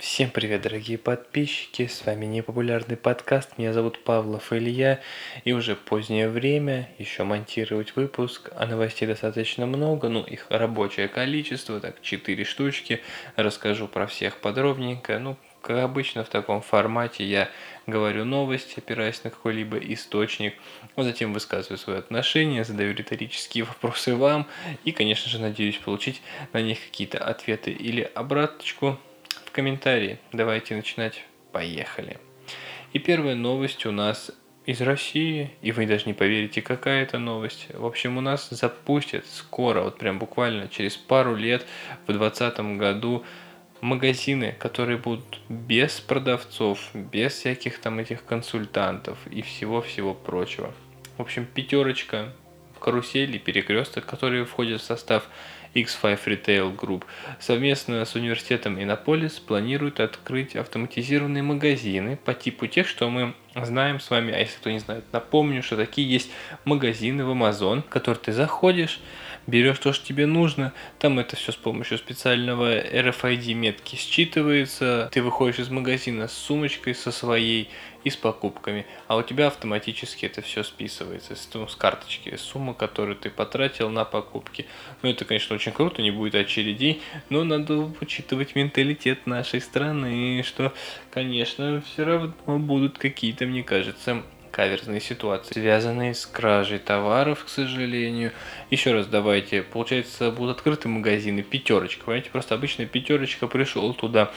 Всем привет, дорогие подписчики, с вами непопулярный подкаст, меня зовут Павлов Илья, и уже позднее время, еще монтировать выпуск, а новостей достаточно много, ну их рабочее количество, так 4 штучки, расскажу про всех подробненько, ну как обычно в таком формате я говорю новости, опираясь на какой-либо источник, а затем высказываю свои отношения, задаю риторические вопросы вам и, конечно же, надеюсь получить на них какие-то ответы или обраточку в комментарии. Давайте начинать. Поехали. И первая новость у нас из России, и вы даже не поверите, какая это новость. В общем, у нас запустят скоро, вот прям буквально через пару лет, в 2020 году, магазины, которые будут без продавцов, без всяких там этих консультантов и всего-всего прочего. В общем, пятерочка, карусель и перекресток, которые входят в состав X5 Retail Group, совместно с университетом Иннополис планируют открыть автоматизированные магазины по типу тех, что мы знаем с вами, а если кто не знает, напомню, что такие есть магазины в Amazon, в которые ты заходишь, берешь то, что тебе нужно, там это все с помощью специального RFID метки считывается, ты выходишь из магазина с сумочкой со своей и с покупками, а у тебя автоматически это все списывается с, с карточки, сумма, которую ты потратил на покупки. Ну, это, конечно, очень круто, не будет очередей, но надо учитывать менталитет нашей страны, что, конечно, все равно будут какие-то, мне кажется, каверзные ситуации, связанные с кражей товаров, к сожалению. Еще раз давайте, получается, будут открыты магазины, пятерочка, понимаете, просто обычная пятерочка пришел туда,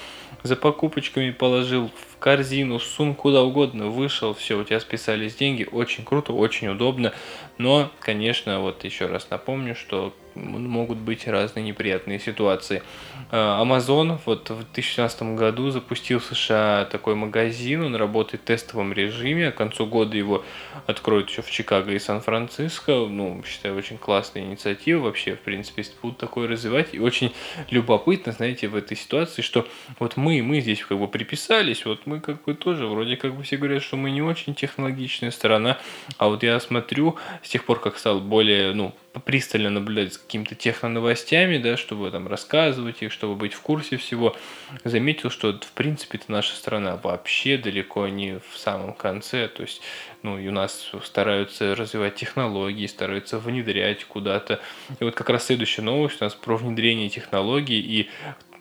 за покупочками положил в корзину, сумку, куда угодно, вышел, все, у тебя списались деньги, очень круто, очень удобно, но, конечно, вот еще раз напомню, что могут быть разные неприятные ситуации. А, Amazon вот в 2016 году запустил в США такой магазин, он работает в тестовом режиме, к концу года его откроют еще в Чикаго и Сан-Франциско, ну, считаю, очень классная инициатива. Вообще, в принципе, будут такое развивать, и очень любопытно, знаете, в этой ситуации, что вот мы, мы здесь как бы приписались, вот мы как бы тоже, вроде как бы все говорят, что мы не очень технологичная сторона, а вот я смотрю, с тех пор, как стал более, ну, пристально наблюдать за какими-то техноновостями, да, чтобы там рассказывать их, чтобы быть в курсе всего, заметил, что в принципе это наша страна вообще далеко не в самом конце, то есть ну, и у нас стараются развивать технологии, стараются внедрять куда-то. И вот как раз следующая новость у нас про внедрение технологий и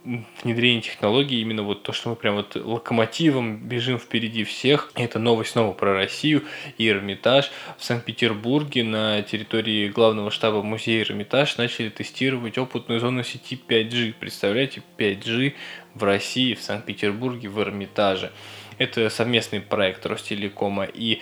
внедрение технологий, именно вот то, что мы прям вот локомотивом бежим впереди всех. Это новость снова про Россию и Эрмитаж. В Санкт-Петербурге на территории главного штаба музея Эрмитаж начали тестировать опытную зону сети 5G. Представляете, 5G в России, в Санкт-Петербурге, в Эрмитаже. Это совместный проект Ростелекома и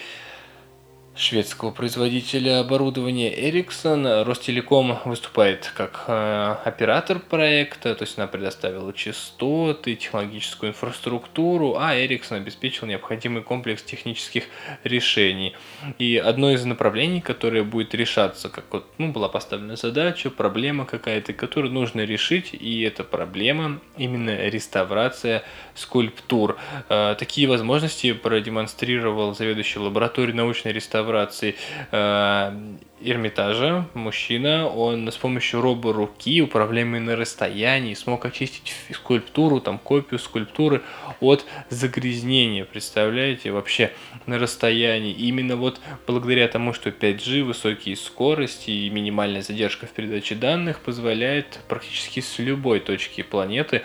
шведского производителя оборудования Ericsson. Ростелеком выступает как э, оператор проекта, то есть она предоставила частоты, технологическую инфраструктуру, а Ericsson обеспечил необходимый комплекс технических решений. И одно из направлений, которое будет решаться, как вот ну, была поставлена задача, проблема какая-то, которую нужно решить, и эта проблема именно реставрация скульптур. Э, такие возможности продемонстрировал заведующий лабораторией научной реставрации реставрации э, Эрмитажа мужчина, он с помощью робо-руки, управляемой на расстоянии, смог очистить скульптуру, там копию скульптуры от загрязнения, представляете, вообще на расстоянии. Именно вот благодаря тому, что 5G, высокие скорости и минимальная задержка в передаче данных позволяет практически с любой точки планеты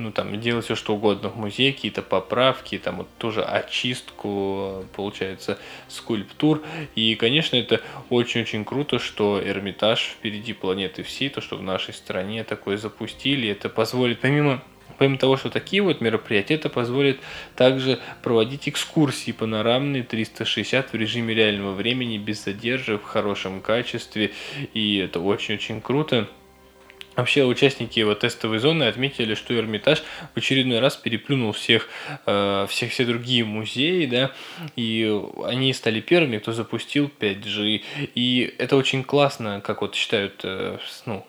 ну, там, делать все, что угодно в музее, какие-то поправки, там, вот тоже очистку, получается, скульптур. И, конечно, это очень-очень круто, что Эрмитаж впереди планеты всей, то, что в нашей стране такое запустили, это позволит, помимо Помимо того, что такие вот мероприятия, это позволит также проводить экскурсии панорамные 360 в режиме реального времени, без задержек, в хорошем качестве. И это очень-очень круто. Вообще участники вот тестовой зоны отметили, что Эрмитаж в очередной раз переплюнул всех, э, всех все другие музеи, да, и они стали первыми, кто запустил 5G. И это очень классно, как вот считают, э, ну,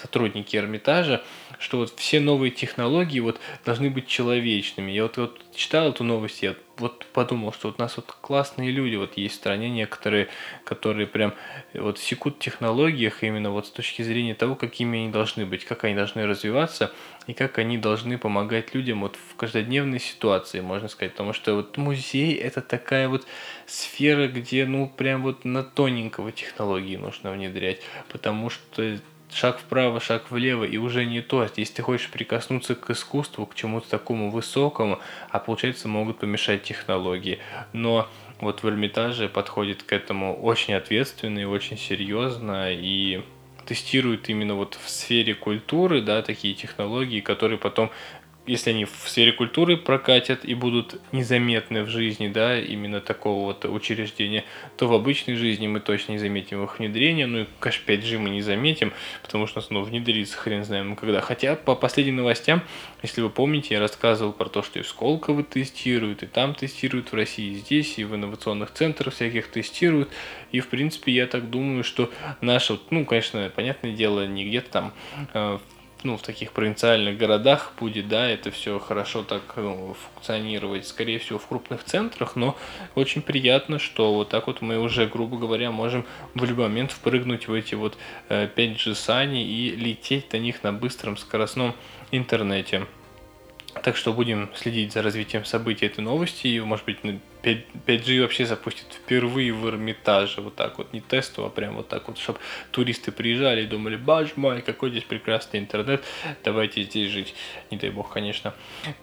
сотрудники Эрмитажа, что вот все новые технологии вот должны быть человечными. Я вот, вот читал эту новость, я вот подумал, что вот у нас вот классные люди вот есть в стране некоторые, которые прям вот секут в технологиях именно вот с точки зрения того, какими они должны быть, как они должны развиваться и как они должны помогать людям вот в каждодневной ситуации, можно сказать. Потому что вот музей это такая вот сфера, где ну прям вот на тоненького технологии нужно внедрять, потому что шаг вправо, шаг влево, и уже не то. Если ты хочешь прикоснуться к искусству, к чему-то такому высокому, а получается могут помешать технологии. Но вот в Эрмитаже подходит к этому очень ответственно и очень серьезно, и тестирует именно вот в сфере культуры, да, такие технологии, которые потом если они в сфере культуры прокатят и будут незаметны в жизни, да, именно такого вот учреждения, то в обычной жизни мы точно не заметим их внедрение, ну и, конечно, 5G мы не заметим, потому что оно внедрится хрен знаем когда. Хотя по последним новостям, если вы помните, я рассказывал про то, что и в Сколково тестируют, и там тестируют в России, и здесь, и в инновационных центрах всяких тестируют, и, в принципе, я так думаю, что наша, ну, конечно, понятное дело, не где-то там э, ну, в таких провинциальных городах будет, да, это все хорошо так ну, функционировать, скорее всего, в крупных центрах, но очень приятно, что вот так вот мы уже, грубо говоря, можем в любой момент впрыгнуть в эти вот 5G э, сани и лететь до них на быстром скоростном интернете. Так что будем следить за развитием событий этой новости. И, может быть, 5G вообще запустит впервые в Эрмитаже. Вот так вот, не тестово, а прям вот так вот, чтобы туристы приезжали и думали, баш мой, какой здесь прекрасный интернет, давайте здесь жить. Не дай бог, конечно.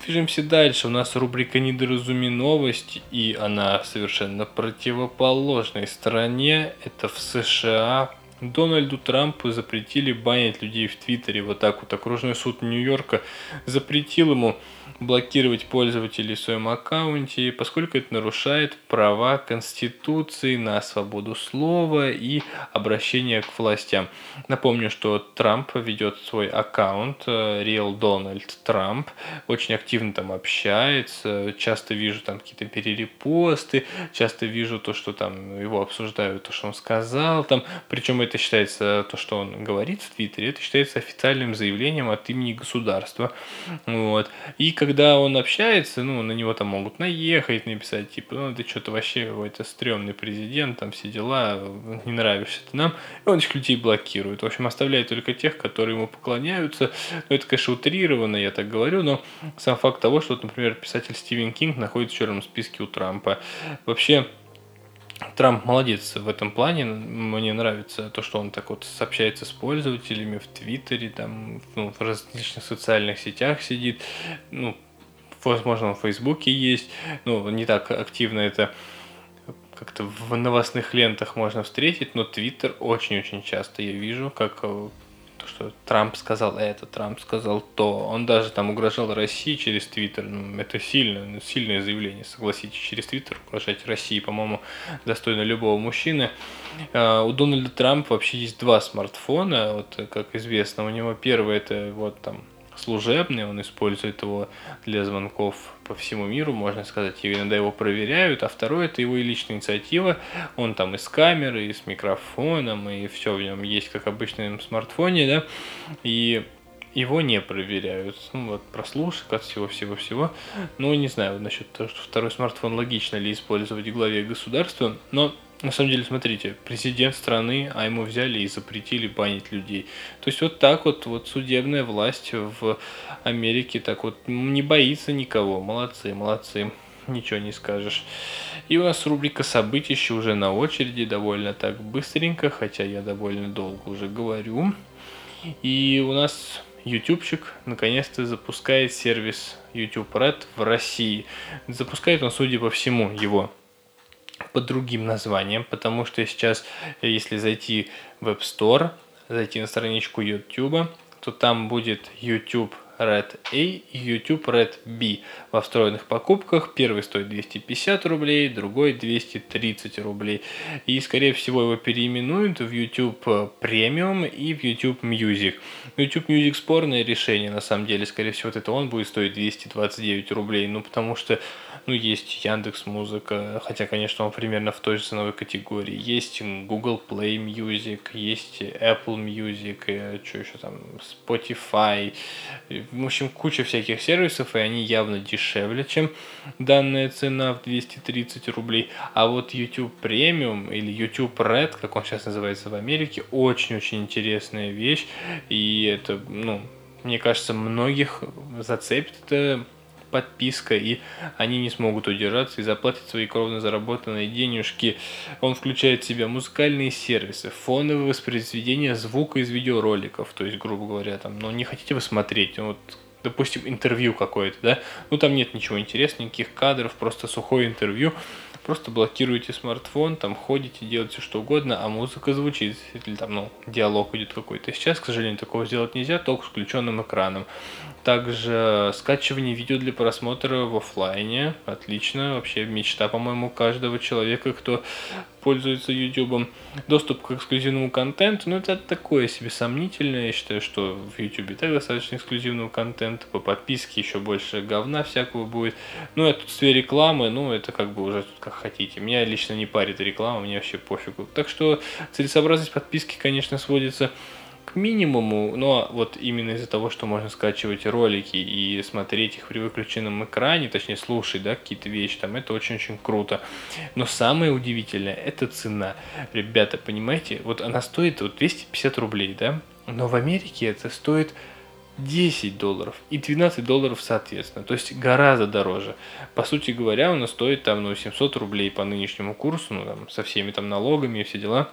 Движемся дальше. У нас рубрика «Недоразуми новость», и она совершенно противоположной стороне. Это в США Дональду Трампу запретили банить людей в Твиттере. Вот так вот окружной суд Нью-Йорка запретил ему блокировать пользователей в своем аккаунте, поскольку это нарушает права Конституции на свободу слова и обращение к властям. Напомню, что Трамп ведет свой аккаунт э, Real Donald Trump, очень активно там общается, часто вижу там какие-то перерепосты, часто вижу то, что там его обсуждают, то, что он сказал, там, причем это считается, то, что он говорит в Твиттере, это считается официальным заявлением от имени государства. Вот. И когда когда он общается, ну, на него там могут наехать, написать, типа, ну, ты что-то вообще какой-то стрёмный президент, там все дела, не нравишься ты нам, и он этих людей блокирует. В общем, оставляет только тех, которые ему поклоняются. Ну, это, конечно, утрированно, я так говорю, но сам факт того, что, например, писатель Стивен Кинг находится в черном списке у Трампа. Вообще, Трамп молодец в этом плане. Мне нравится то, что он так вот общается с пользователями в Твиттере, там, ну, в различных социальных сетях сидит. Ну, возможно, в Фейсбуке есть. Ну, не так активно это как-то в новостных лентах можно встретить, но Твиттер очень-очень часто я вижу, как э, то, что Трамп сказал это, Трамп сказал то. Он даже там угрожал России через Твиттер. Ну, это сильное, сильное заявление, согласитесь, через Твиттер угрожать России, по-моему, достойно любого мужчины. А, у Дональда Трампа вообще есть два смартфона, вот как известно. У него первый это вот там служебный, он использует его для звонков по всему миру, можно сказать, и иногда его проверяют, а второй это его личная инициатива, он там и с камерой, и с микрофоном, и все в нем есть, как обычно в смартфоне, да, и его не проверяют. Ну, вот прослушек от всего-всего-всего. Ну, не знаю насчет того, что второй смартфон логично ли использовать в главе государства, но на самом деле, смотрите, президент страны, а ему взяли и запретили банить людей. То есть вот так вот, вот судебная власть в Америке так вот не боится никого. Молодцы, молодцы. Ничего не скажешь. И у нас рубрика событий еще уже на очереди, довольно так быстренько, хотя я довольно долго уже говорю. И у нас ютубчик наконец-то запускает сервис YouTube Red в России. Запускает он, судя по всему, его под другим названием, потому что сейчас, если зайти в App Store, зайти на страничку YouTube, то там будет YouTube Red A и YouTube Red B. Во встроенных покупках первый стоит 250 рублей, другой 230 рублей. И, скорее всего, его переименуют в YouTube Premium и в YouTube Music. YouTube Music спорное решение, на самом деле. Скорее всего, вот это он будет стоить 229 рублей. Ну, потому что ну, есть Яндекс Музыка, хотя, конечно, он примерно в той же ценовой категории. Есть Google Play Music, есть Apple Music, что еще там, Spotify. В общем, куча всяких сервисов, и они явно дешевле, чем данная цена в 230 рублей. А вот YouTube Premium или YouTube Red, как он сейчас называется в Америке, очень-очень интересная вещь. И это, ну, мне кажется, многих зацепит это подписка, и они не смогут удержаться и заплатить свои кровно заработанные денежки. Он включает в себя музыкальные сервисы, фоновые воспроизведения звука из видеороликов, то есть, грубо говоря, там, ну, не хотите вы смотреть, ну, вот допустим, интервью какое-то, да, ну там нет ничего интересного, никаких кадров, просто сухое интервью, просто блокируете смартфон, там ходите, делаете что угодно, а музыка звучит, или там, ну, диалог идет какой-то. Сейчас, к сожалению, такого сделать нельзя, только с включенным экраном. Также скачивание видео для просмотра в офлайне. Отлично. Вообще мечта, по-моему, каждого человека, кто пользуется YouTube. Доступ к эксклюзивному контенту. Ну, это такое себе сомнительное. Я считаю, что в YouTube так достаточно эксклюзивного контента. По подписке еще больше говна всякого будет. Ну, сфере рекламы. Ну, это как бы уже как хотите. Меня лично не парит реклама. Мне вообще пофигу. Так что целесообразность подписки, конечно, сводится к минимуму, но вот именно из-за того, что можно скачивать ролики и смотреть их при выключенном экране, точнее слушать, да, какие-то вещи, там это очень-очень круто. Но самое удивительное – это цена. Ребята, понимаете, вот она стоит вот 250 рублей, да, но в Америке это стоит 10 долларов и 12 долларов соответственно. То есть гораздо дороже. По сути говоря, она стоит там ну, 700 рублей по нынешнему курсу, ну там со всеми там налогами и все дела.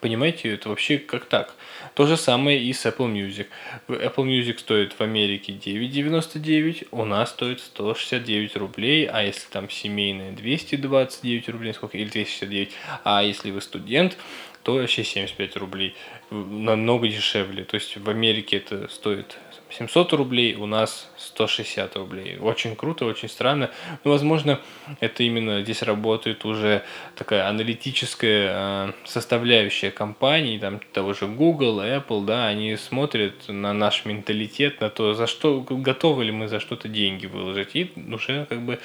Понимаете, это вообще как так? То же самое и с Apple Music. Apple Music стоит в Америке 9,99, у нас стоит 169 рублей, а если там семейная 229 рублей, сколько, или 269, а если вы студент, то вообще 75 рублей. Намного дешевле. То есть в Америке это стоит 700 рублей, у нас 160 рублей. Очень круто, очень странно. Но, ну, возможно, это именно здесь работает уже такая аналитическая э, составляющая компаний, там того же Google, Apple, да, они смотрят на наш менталитет, на то, за что готовы ли мы за что-то деньги выложить, и уже как бы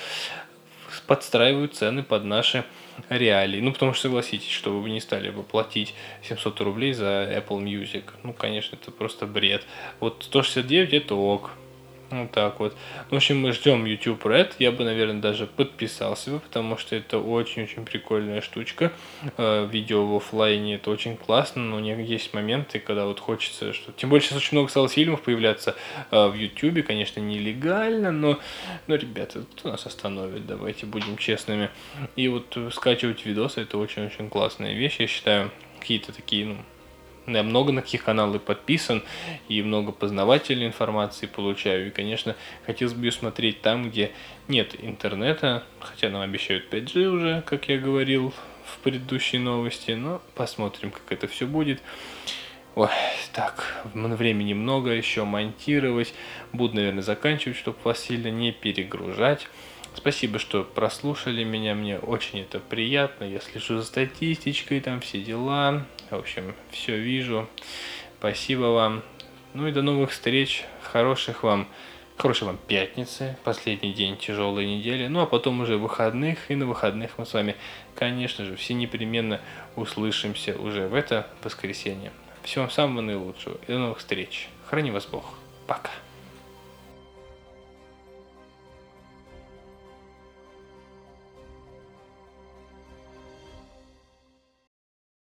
подстраивают цены под наши реалии. Ну, потому что согласитесь, что вы не стали бы платить 700 рублей за Apple Music. Ну, конечно, это просто бред. Вот 169 это ок. Вот так вот. В общем, мы ждем YouTube Red. Я бы, наверное, даже подписался бы, потому что это очень-очень прикольная штучка. Э, видео в офлайне это очень классно, но у них есть моменты, когда вот хочется, что... Тем более сейчас очень много стало фильмов появляться э, в YouTube, конечно, нелегально, но, но, ребята, кто нас остановит, давайте будем честными. И вот скачивать видосы это очень-очень классная вещь, я считаю. Какие-то такие, ну, я много на каких каналах подписан и много познавательной информации получаю. И, конечно, хотелось бы ее смотреть там, где нет интернета, хотя нам обещают 5G уже, как я говорил в предыдущей новости, но посмотрим, как это все будет. Ой, так, времени много еще монтировать. Буду, наверное, заканчивать, чтобы вас сильно не перегружать. Спасибо, что прослушали меня, мне очень это приятно. Я слежу за статистичкой, там все дела. В общем, все вижу. Спасибо вам. Ну и до новых встреч. Хороших вам, хорошей вам пятницы, последний день тяжелой недели. Ну а потом уже выходных, и на выходных мы с вами, конечно же, все непременно услышимся уже в это воскресенье. Всего вам самого наилучшего и до новых встреч. Храни вас Бог. Пока.